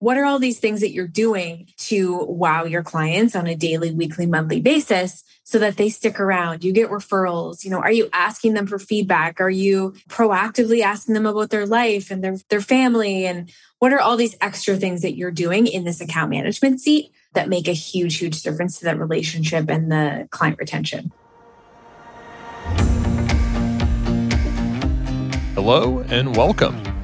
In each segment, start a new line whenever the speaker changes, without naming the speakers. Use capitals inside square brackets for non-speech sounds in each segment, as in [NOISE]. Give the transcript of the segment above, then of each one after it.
what are all these things that you're doing to wow your clients on a daily, weekly, monthly basis so that they stick around? You get referrals. You know, are you asking them for feedback? Are you proactively asking them about their life and their, their family? And what are all these extra things that you're doing in this account management seat that make a huge, huge difference to that relationship and the client retention?
Hello and welcome.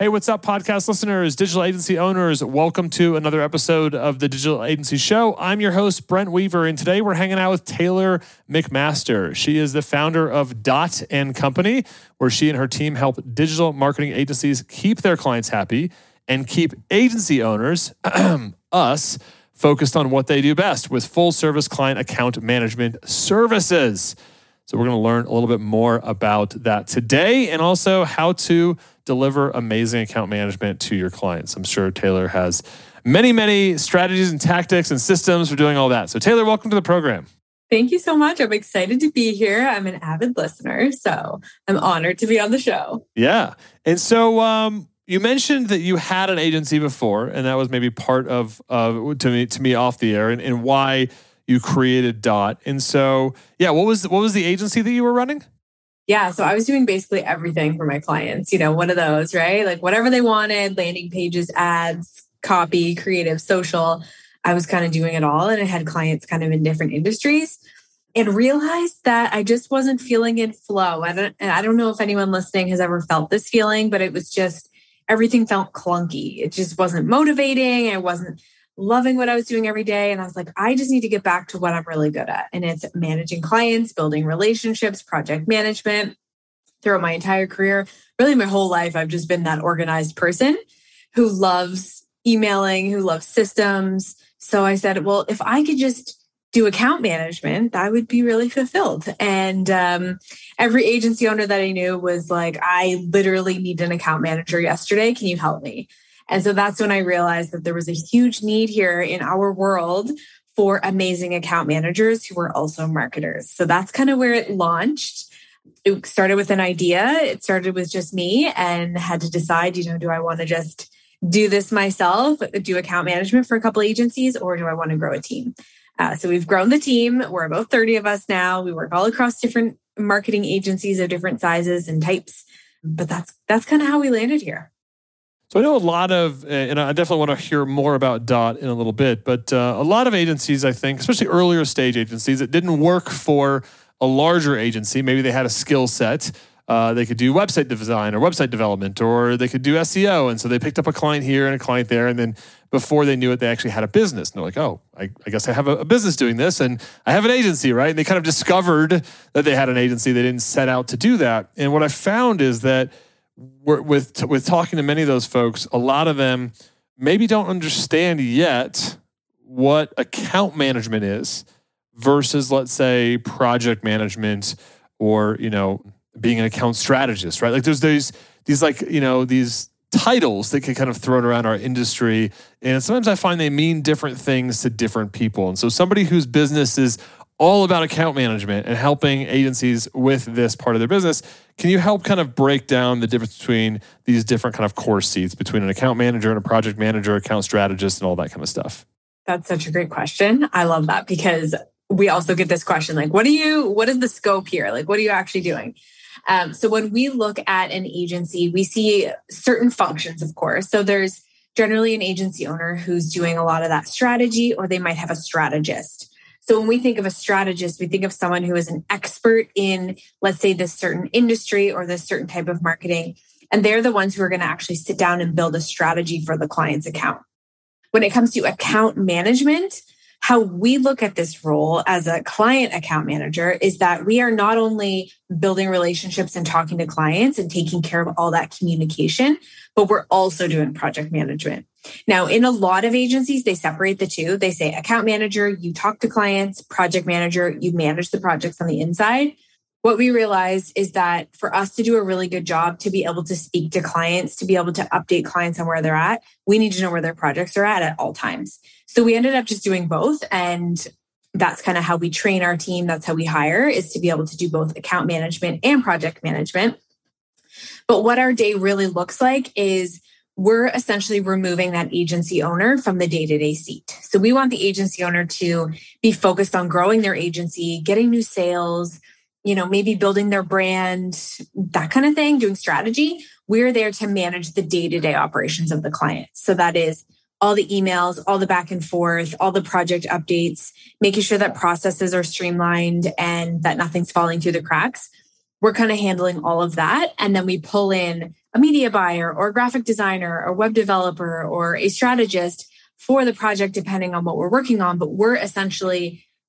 Hey, what's up, podcast listeners, digital agency owners? Welcome to another episode of the Digital Agency Show. I'm your host, Brent Weaver, and today we're hanging out with Taylor McMaster. She is the founder of Dot and Company, where she and her team help digital marketing agencies keep their clients happy and keep agency owners, [CLEARS THROAT] us, focused on what they do best with full service client account management services. So, we're going to learn a little bit more about that today and also how to deliver amazing account management to your clients. I'm sure Taylor has many, many strategies and tactics and systems for doing all that. So, Taylor, welcome to the program.
Thank you so much. I'm excited to be here. I'm an avid listener, so I'm honored to be on the show.
Yeah. And so, um, you mentioned that you had an agency before, and that was maybe part of uh, to me to me off the air, and, and why you created Dot. And so, yeah, what was what was the agency that you were running?
Yeah, so I was doing basically everything for my clients, you know, one of those, right? Like whatever they wanted, landing pages, ads, copy, creative, social. I was kind of doing it all and I had clients kind of in different industries and realized that I just wasn't feeling in flow. I don't I don't know if anyone listening has ever felt this feeling, but it was just everything felt clunky. It just wasn't motivating. I wasn't loving what I was doing every day. And I was like, I just need to get back to what I'm really good at. And it's managing clients, building relationships, project management. Throughout my entire career, really my whole life, I've just been that organized person who loves emailing, who loves systems. So I said, well, if I could just do account management, I would be really fulfilled. And um, every agency owner that I knew was like, I literally need an account manager yesterday. Can you help me? And so that's when I realized that there was a huge need here in our world for amazing account managers who were also marketers. So that's kind of where it launched. It started with an idea. It started with just me and had to decide, you know, do I want to just do this myself, do account management for a couple agencies, or do I want to grow a team? Uh, so we've grown the team. We're about 30 of us now. We work all across different marketing agencies of different sizes and types. But that's that's kind of how we landed here.
So I know a lot of, and I definitely want to hear more about Dot in a little bit, but uh, a lot of agencies, I think, especially earlier stage agencies, that didn't work for a larger agency. Maybe they had a skill set. Uh, they could do website design or website development, or they could do SEO. And so they picked up a client here and a client there. And then before they knew it, they actually had a business. And they're like, oh, I, I guess I have a, a, business doing this and I have an agency, right? And they kind of discovered that they had an agency. They didn't set out to do that. And what I found is that with with talking to many of those folks, a lot of them maybe don't understand yet what account management is versus let's say project management or you know being an account strategist right? Like there's these these like you know these titles that get kind of thrown around our industry and sometimes i find they mean different things to different people. And so somebody whose business is all about account management and helping agencies with this part of their business. Can you help kind of break down the difference between these different kind of core seats between an account manager and a project manager, account strategist, and all that kind of stuff?
That's such a great question. I love that because we also get this question like, what do you, what is the scope here? Like, what are you actually doing? Um, so when we look at an agency, we see certain functions, of course. So there's generally an agency owner who's doing a lot of that strategy, or they might have a strategist. So when we think of a strategist, we think of someone who is an expert in, let's say, this certain industry or this certain type of marketing. And they're the ones who are going to actually sit down and build a strategy for the client's account. When it comes to account management, how we look at this role as a client account manager is that we are not only building relationships and talking to clients and taking care of all that communication, but we're also doing project management. Now, in a lot of agencies, they separate the two. They say account manager, you talk to clients, project manager, you manage the projects on the inside. What we realized is that for us to do a really good job to be able to speak to clients, to be able to update clients on where they're at, we need to know where their projects are at at all times. So we ended up just doing both. And that's kind of how we train our team. That's how we hire is to be able to do both account management and project management. But what our day really looks like is we're essentially removing that agency owner from the day to day seat. So we want the agency owner to be focused on growing their agency, getting new sales, you know, maybe building their brand, that kind of thing, doing strategy. We're there to manage the day to day operations of the client. So that is all the emails, all the back and forth, all the project updates, making sure that processes are streamlined and that nothing's falling through the cracks. We're kind of handling all of that. And then we pull in a media buyer or a graphic designer or web developer or a strategist for the project, depending on what we're working on. But we're essentially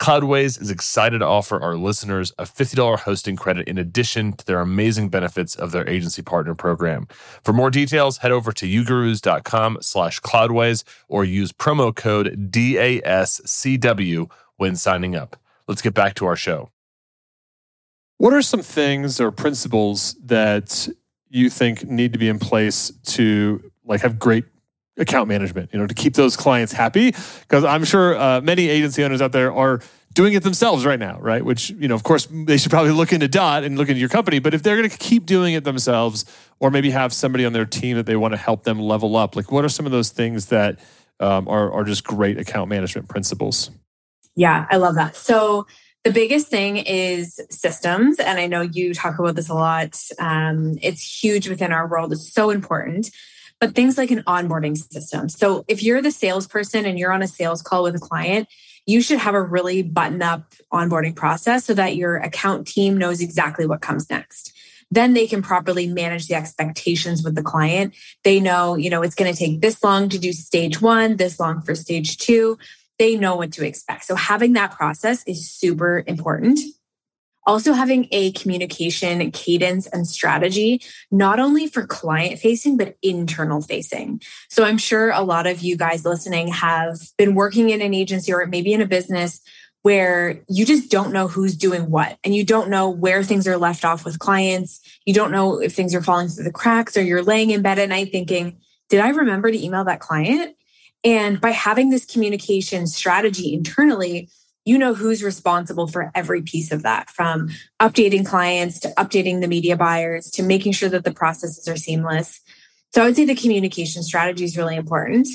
Cloudways is excited to offer our listeners a $50 hosting credit in addition to their amazing benefits of their agency partner program. For more details, head over to ugurus.com slash cloudways or use promo code DASCW when signing up. Let's get back to our show.
What are some things or principles that you think need to be in place to like have great account management, you know, to keep those clients happy. Because I'm sure uh, many agency owners out there are doing it themselves right now, right? Which, you know, of course, they should probably look into Dot and look into your company. But if they're going to keep doing it themselves, or maybe have somebody on their team that they want to help them level up, like what are some of those things that um, are, are just great account management principles?
Yeah, I love that. So, the biggest thing is systems. And I know you talk about this a lot. Um, it's huge within our world, it's so important but things like an onboarding system. So if you're the salesperson and you're on a sales call with a client, you should have a really button up onboarding process so that your account team knows exactly what comes next. Then they can properly manage the expectations with the client. They know, you know, it's going to take this long to do stage one, this long for stage two. They know what to expect. So having that process is super important also having a communication cadence and strategy, not only for client facing, but internal facing. So I'm sure a lot of you guys listening have been working in an agency or maybe in a business where you just don't know who's doing what and you don't know where things are left off with clients. You don't know if things are falling through the cracks or you're laying in bed at night thinking, did I remember to email that client? And by having this communication strategy internally, you know who's responsible for every piece of that from updating clients to updating the media buyers to making sure that the processes are seamless. So I would say the communication strategy is really important.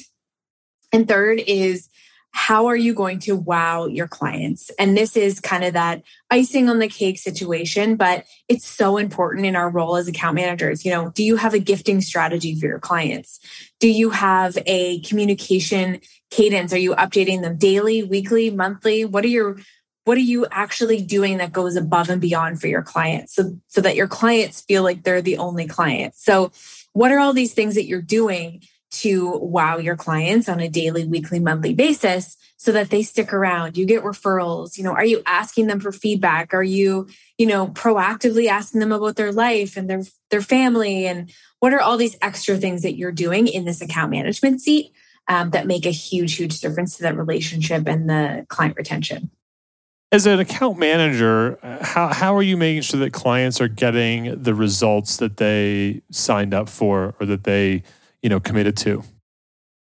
And third is how are you going to wow your clients? And this is kind of that icing on the cake situation, but it's so important in our role as account managers. You know, do you have a gifting strategy for your clients? Do you have a communication cadence? Are you updating them daily, weekly, monthly? What are your what are you actually doing that goes above and beyond for your clients so so that your clients feel like they're the only client? So what are all these things that you're doing to wow your clients on a daily, weekly, monthly basis so that they stick around. You get referrals. You know, are you asking them for feedback? Are you, you know, proactively asking them about their life and their their family and what are all these extra things that you're doing in this account management seat um, that make a huge, huge difference to that relationship and the client retention?
As an account manager, how, how are you making sure that clients are getting the results that they signed up for or that they you know committed to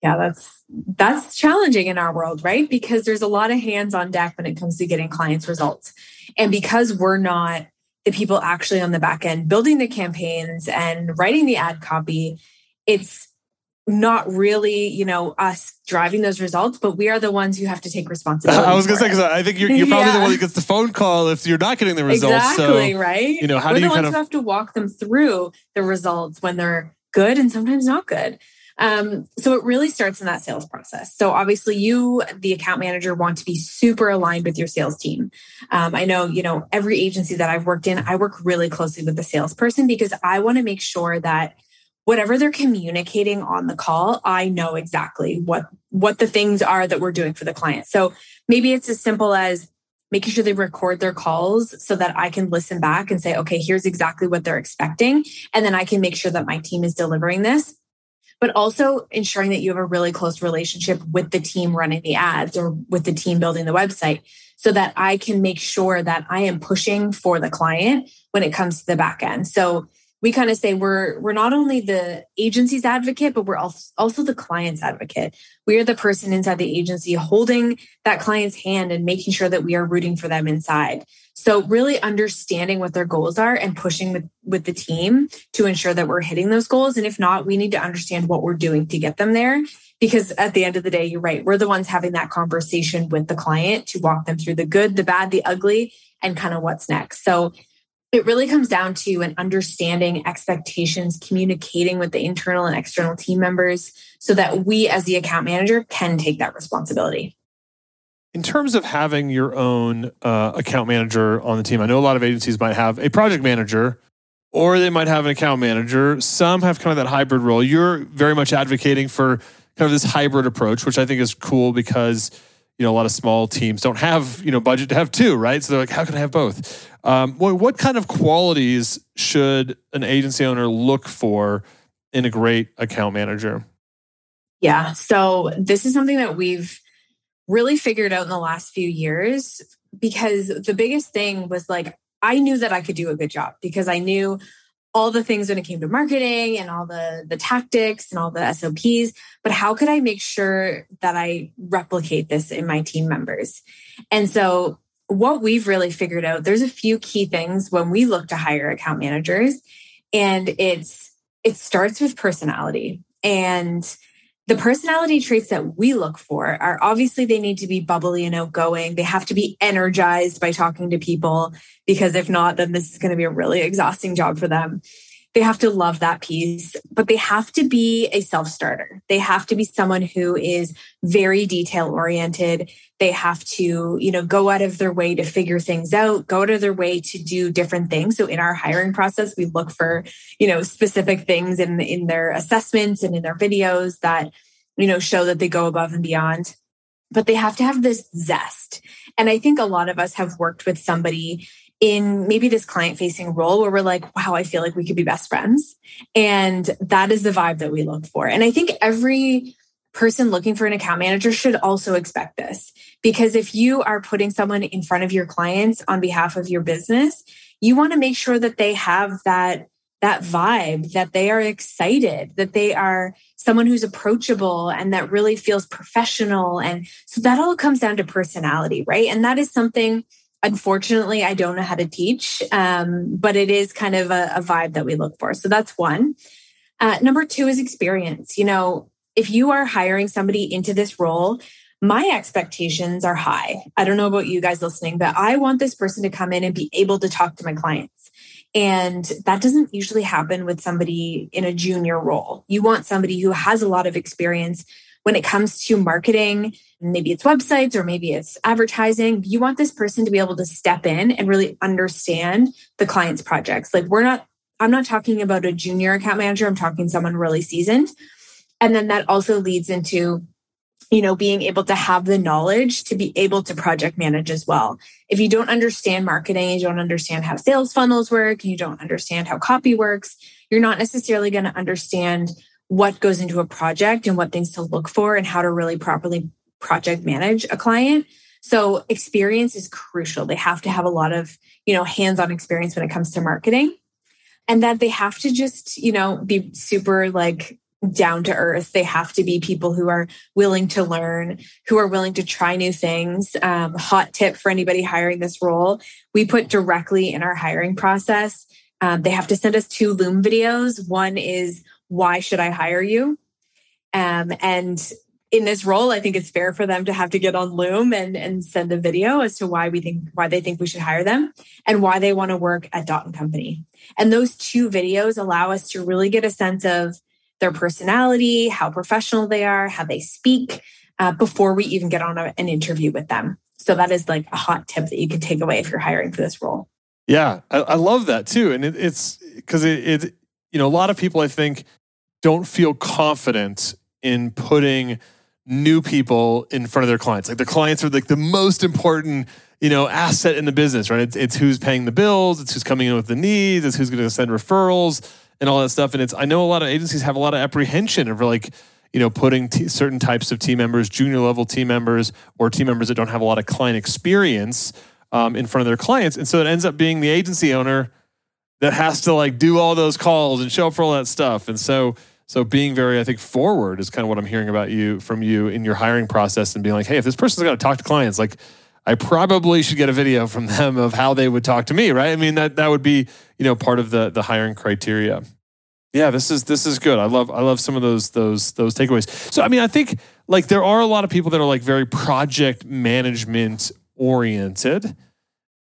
yeah that's that's challenging in our world right because there's a lot of hands on deck when it comes to getting clients results and because we're not the people actually on the back end building the campaigns and writing the ad copy it's not really, you know, us driving those results, but we are the ones who have to take responsibility.
I was going to say, because I think you're, you're [LAUGHS] probably the one that gets the phone call if you're not getting the results.
Exactly,
So,
right?
you know, how
We're
do
the
you
ones
of,
who have to walk them through the results when they're good and sometimes not good. Um, so it really starts in that sales process. So obviously, you, the account manager, want to be super aligned with your sales team. Um, I know, you know, every agency that I've worked in, I work really closely with the salesperson because I want to make sure that whatever they're communicating on the call, I know exactly what what the things are that we're doing for the client. So maybe it's as simple as making sure they record their calls so that I can listen back and say, okay, here's exactly what they're expecting. And then I can make sure that my team is delivering this. But also ensuring that you have a really close relationship with the team running the ads or with the team building the website so that I can make sure that I am pushing for the client when it comes to the back end. So we kind of say we're we're not only the agency's advocate but we're also the client's advocate. We are the person inside the agency holding that client's hand and making sure that we are rooting for them inside. So really understanding what their goals are and pushing with with the team to ensure that we're hitting those goals. And if not we need to understand what we're doing to get them there. Because at the end of the day you're right we're the ones having that conversation with the client to walk them through the good the bad the ugly and kind of what's next. So it really comes down to an understanding expectations, communicating with the internal and external team members so that we, as the account manager, can take that responsibility.
in terms of having your own uh, account manager on the team, I know a lot of agencies might have a project manager or they might have an account manager. Some have kind of that hybrid role. You're very much advocating for kind of this hybrid approach, which I think is cool because you know a lot of small teams don't have you know budget to have two, right? So they're like, how can I have both? Um, what, what kind of qualities should an agency owner look for in a great account manager?
Yeah. So this is something that we've really figured out in the last few years because the biggest thing was like, I knew that I could do a good job because I knew all the things when it came to marketing and all the the tactics and all the SOPs, but how could I make sure that I replicate this in my team members? And so what we've really figured out, there's a few key things when we look to hire account managers and it's it starts with personality. And the personality traits that we look for are obviously they need to be bubbly and outgoing. They have to be energized by talking to people because if not, then this is going to be a really exhausting job for them. They have to love that piece, but they have to be a self starter. They have to be someone who is very detail oriented. They have to, you know, go out of their way to figure things out, go out of their way to do different things. So in our hiring process, we look for, you know, specific things in in their assessments and in their videos that, you know, show that they go above and beyond. But they have to have this zest. And I think a lot of us have worked with somebody in maybe this client facing role where we're like, wow, I feel like we could be best friends. And that is the vibe that we look for. And I think every person looking for an account manager should also expect this because if you are putting someone in front of your clients on behalf of your business, you want to make sure that they have that that vibe that they are excited that they are someone who's approachable and that really feels professional and so that all comes down to personality right and that is something unfortunately i don't know how to teach um, but it is kind of a, a, vibe that we look for. So that's one. Uh, number two is experience. You know if you are hiring somebody into this role my expectations are high. I don't know about you guys listening but i want this person to come in and be able to talk to my clients. And that doesn't usually happen with somebody in a junior role. You want somebody who has a lot of experience when it comes to marketing, maybe it's websites or maybe it's advertising, you want this person to be able to step in and really understand the client's projects. Like we're not, I'm not talking about a junior account manager, I'm talking someone really seasoned. And then that also leads into you know being able to have the knowledge to be able to project manage as well if you don't understand marketing you don't understand how sales funnels work you don't understand how copy works you're not necessarily going to understand what goes into a project and what things to look for and how to really properly project manage a client. So experience is crucial. They have to have a lot of, you know, hands-on experience when it comes to marketing. And that they have to just, you know, be super like down to earth. They have to be people who are willing to learn, who are willing to try new things. Um, hot tip for anybody hiring this role: we put directly in our hiring process. Um, they have to send us two Loom videos. One is why should I hire you? Um, and in this role, I think it's fair for them to have to get on Loom and, and send a video as to why we think why they think we should hire them and why they want to work at Dot and Company. And those two videos allow us to really get a sense of their personality, how professional they are, how they speak uh, before we even get on a, an interview with them. So that is like a hot tip that you could take away if you're hiring for this role.
Yeah, I, I love that too, and it, it's because it, it, you know, a lot of people I think don't feel confident in putting new people in front of their clients. Like their clients are like the most important, you know, asset in the business, right? It's, it's who's paying the bills, it's who's coming in with the needs, it's who's going to send referrals and all that stuff. And it's I know a lot of agencies have a lot of apprehension of like you know putting t- certain types of team members, junior level team members, or team members that don't have a lot of client experience um, in front of their clients, and so it ends up being the agency owner that has to like do all those calls and show up for all that stuff, and so. So being very, I think, forward is kind of what I'm hearing about you from you in your hiring process and being like, hey, if this person's going to talk to clients, like I probably should get a video from them of how they would talk to me, right? I mean, that that would be, you know, part of the the hiring criteria. Yeah, this is this is good. I love I love some of those those those takeaways. So I mean, I think like there are a lot of people that are like very project management oriented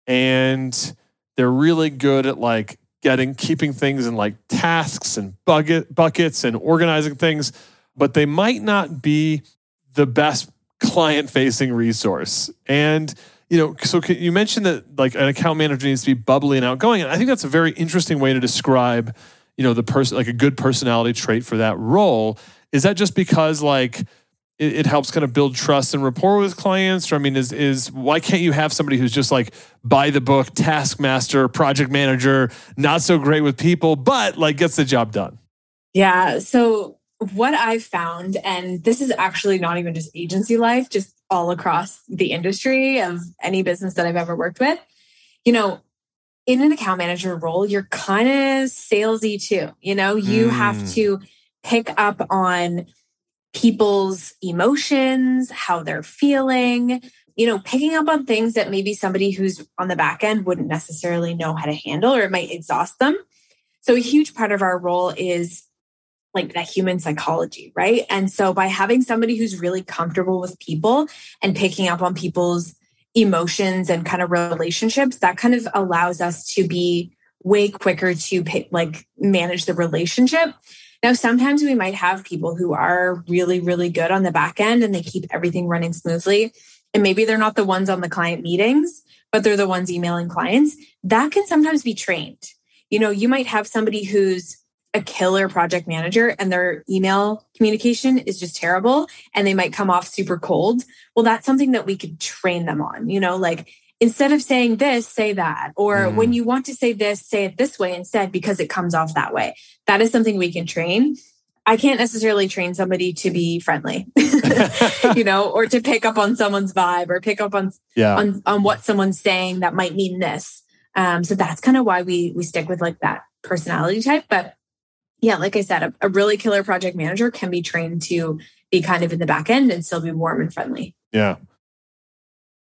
and they're really good at like getting keeping things in like tasks and bucket buckets and organizing things, but they might not be the best client facing resource. And you know, so you mentioned that like an account manager needs to be bubbly and outgoing, and I think that's a very interesting way to describe you know the person like a good personality trait for that role is that just because like it, it, helps kind of build trust and rapport with clients or i mean is is why can't you have somebody who's just like by the book taskmaster project manager not so great with people but like gets the job done
yeah so what i've found and this is actually not even just agency life just all across the industry of any business that i've ever worked with you know in an account manager role, you're kind of salesy too. You know, you mm. have to pick up on people's emotions, how they're feeling, you know, picking up on things that maybe somebody who's on the back end wouldn't necessarily know how to handle or it might exhaust them. So, a huge part of our role is like that human psychology, right? And so, by having somebody who's really comfortable with people and picking up on people's emotions and kind of relationships, that kind of allows us to be way quicker to like manage the relationship. Now, sometimes we might have people who are really, really good on the back end and they keep everything running smoothly. And maybe they're not the ones on the client meetings, but they're the ones emailing clients. That can sometimes be trained. You know, you might have somebody who's a killer project manager and their email communication is just terrible and they might come off super cold. Well, that's something that we could train them on, you know, like instead of saying this, say that. Or mm. when you want to say this, say it this way instead because it comes off that way. That is something we can train. I can't necessarily train somebody to be friendly, [LAUGHS] you know, or to pick up on someone's vibe or pick up on, yeah. on, on what someone's saying that might mean this. Um, so that's kind of why we we stick with like that personality type. But yeah, like I said, a, a, really killer project manager can be trained to be kind of in the back end and still be warm and friendly.
Yeah.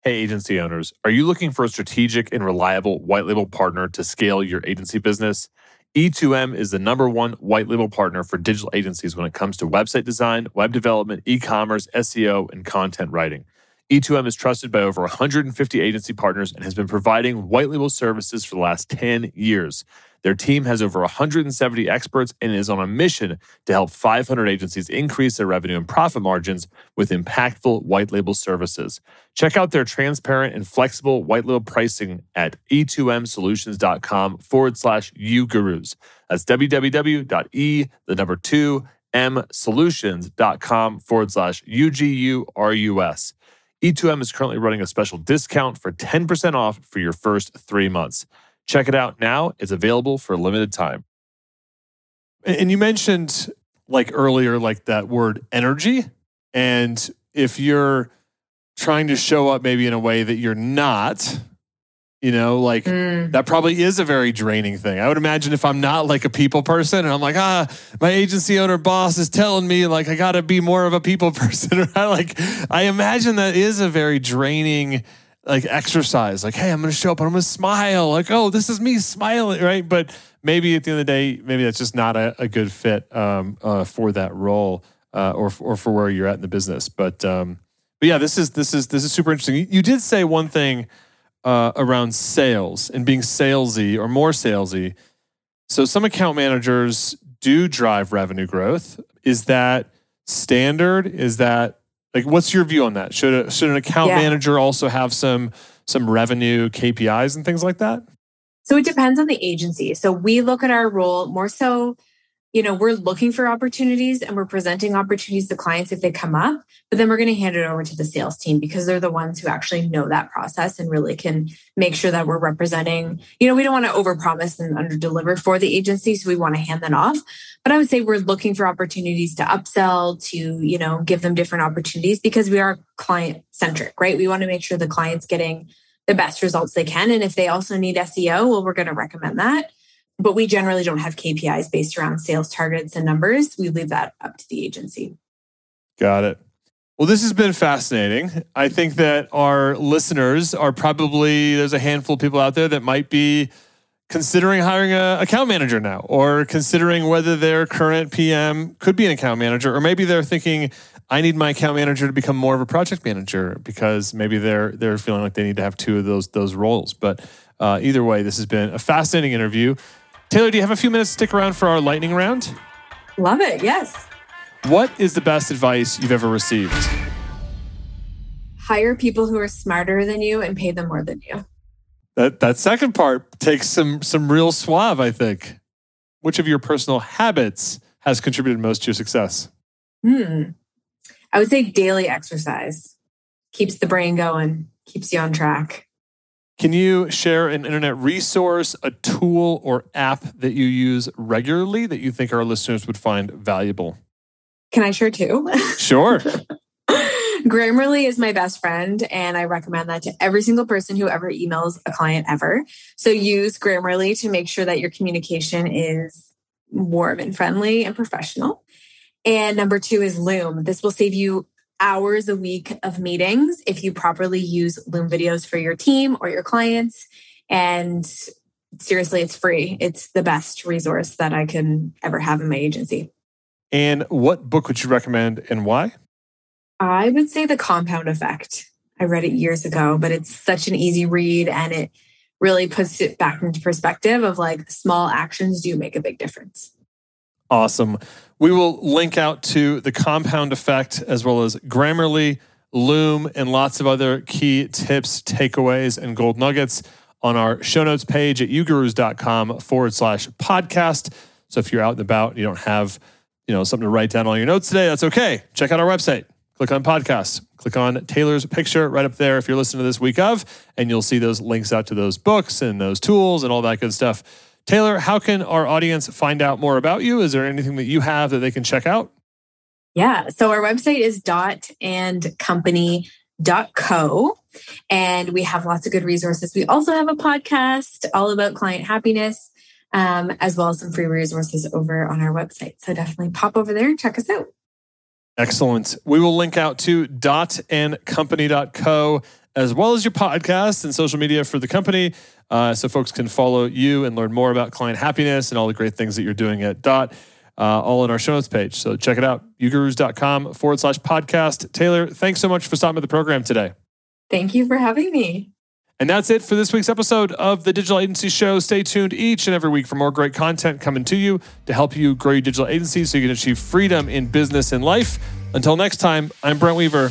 Hey, agency owners, are you looking for a strategic and reliable white label partner to scale your agency business? E2M is the number one white label partner for digital agencies when it comes to website design, web development, e commerce, SEO, and content writing. E2M is trusted by over 150 agency partners and has been providing white label services for the last 10 years. Their team has over 170 experts and is on a mission to help 500 agencies increase their revenue and profit margins with impactful white label services. Check out their transparent and flexible white label pricing at e2msolutions.com forward slash ugurus. That's www.e, the number two, m solutions.com forward slash UGURUS. E2M is currently running a special discount for 10% off for your first three months. Check it out now. It's available for a limited time.
And you mentioned like earlier, like that word energy. And if you're trying to show up maybe in a way that you're not, you know, like mm. that probably is a very draining thing. I would imagine if I'm not like a people person and I'm like, ah, my agency owner boss is telling me like I got to be more of a people [LAUGHS] person. I [LAUGHS] like, I imagine that is a very draining like exercise like hey i'm gonna show up and i'm gonna smile like oh this is me smiling right but maybe at the end of the day maybe that's just not a, a good fit um, uh, for that role uh, or or for where you're at in the business. But um, but yeah, this is this is this is super interesting. You, you did say one thing uh, around sales and being salesy or more salesy. So some account managers do drive revenue growth. Is that standard? Is that like what's your view on that? Should a, should an account
Yeah.
manager also have some some revenue KPIs and things like that?
So it depends on the agency. So we look at our role more so, you know, we're looking for opportunities and we're presenting opportunities to clients if they come up, but then we're going to hand it over to the sales team because they're the ones who actually know that process and really can make sure that we're representing, you know, we don't want to overpromise and underdeliver for the agency. So we want to hand that off. But I would say we're looking for opportunities to upsell, to, you know, give them different opportunities because we are client centric, right? We want to make sure the client's getting the best results they can. And if they also need SEO, well, we're going to recommend that. But we generally don't have KPIs based around sales targets and numbers. We leave that up to the agency.
Got it. Well, this has been fascinating. I think that our listeners are probably, there's a handful of people out there that might be considering hiring a account manager now or considering whether their current PM could be an account manager or maybe they're thinking I need my account manager to become more of a project manager because maybe they're they're feeling like they need to have two of those those roles. But uh, either way, this has been a fascinating interview. Taylor, do you have a few minutes to stick around for our lightning round?
Love it. Yes.
What is the best advice you've ever received?
Hire people who are smarter than you and pay them more than you.
That that second part takes some some real suave, I think. Which of your personal habits has contributed most to your success?
Hmm. I would say daily exercise keeps the brain going, keeps you on track.
Can you share an internet resource, a tool, or app that you use regularly that you think our listeners would find valuable?
Can I share two?
Sure. [LAUGHS]
Grammarly is my best friend, and I recommend that to every single person who ever emails a client ever. So use Grammarly to make sure that your communication is warm and friendly and professional. And number two is Loom. This will save you hours a week of meetings if you properly use Loom videos for your team or your clients. And seriously, it's free. It's the best resource that I can ever have in my agency.
and what book would you recommend and why?
I would say The Compound Effect. I read it years ago, but it's such an easy read and it really puts it back into perspective of like small actions do make a big difference.
Awesome. We will link out to the compound effect as well as Grammarly, Loom, and lots of other key tips, takeaways, and gold nuggets on our show notes page at ugurus.com forward slash podcast. So if you're out and about, and you don't have, you know, something to write down on your notes today, that's okay. Check out our website. Click on podcast. Click on Taylor's picture right up there if you're listening to this week of, and you'll see those links out to those books and those tools and all that good stuff. Taylor, how can our audience find out more about you? Is there anything that you have that they can check out?
Yeah. So our website is dot and company dot co and we have lots of good resources. We also have a podcast all about client happiness, um, as well as some free resources over on our website. So definitely pop over there and check us out.
Excellent. We will link out to dot and company.co as well as your podcast and social media for the company. Uh, so folks can follow you and learn more about client happiness and all the great things that you're doing at Dot, uh, all in our show notes page. So check it out, ugurus.com forward slash podcast. Taylor, thanks so much for stopping by the program today.
Thank you for having me.
And that's it for this week's episode of the Digital Agency Show. Stay tuned each and every week for more great content coming to you to help you grow your digital agency so you can achieve freedom in business and life. Until next time, I'm Brent Weaver.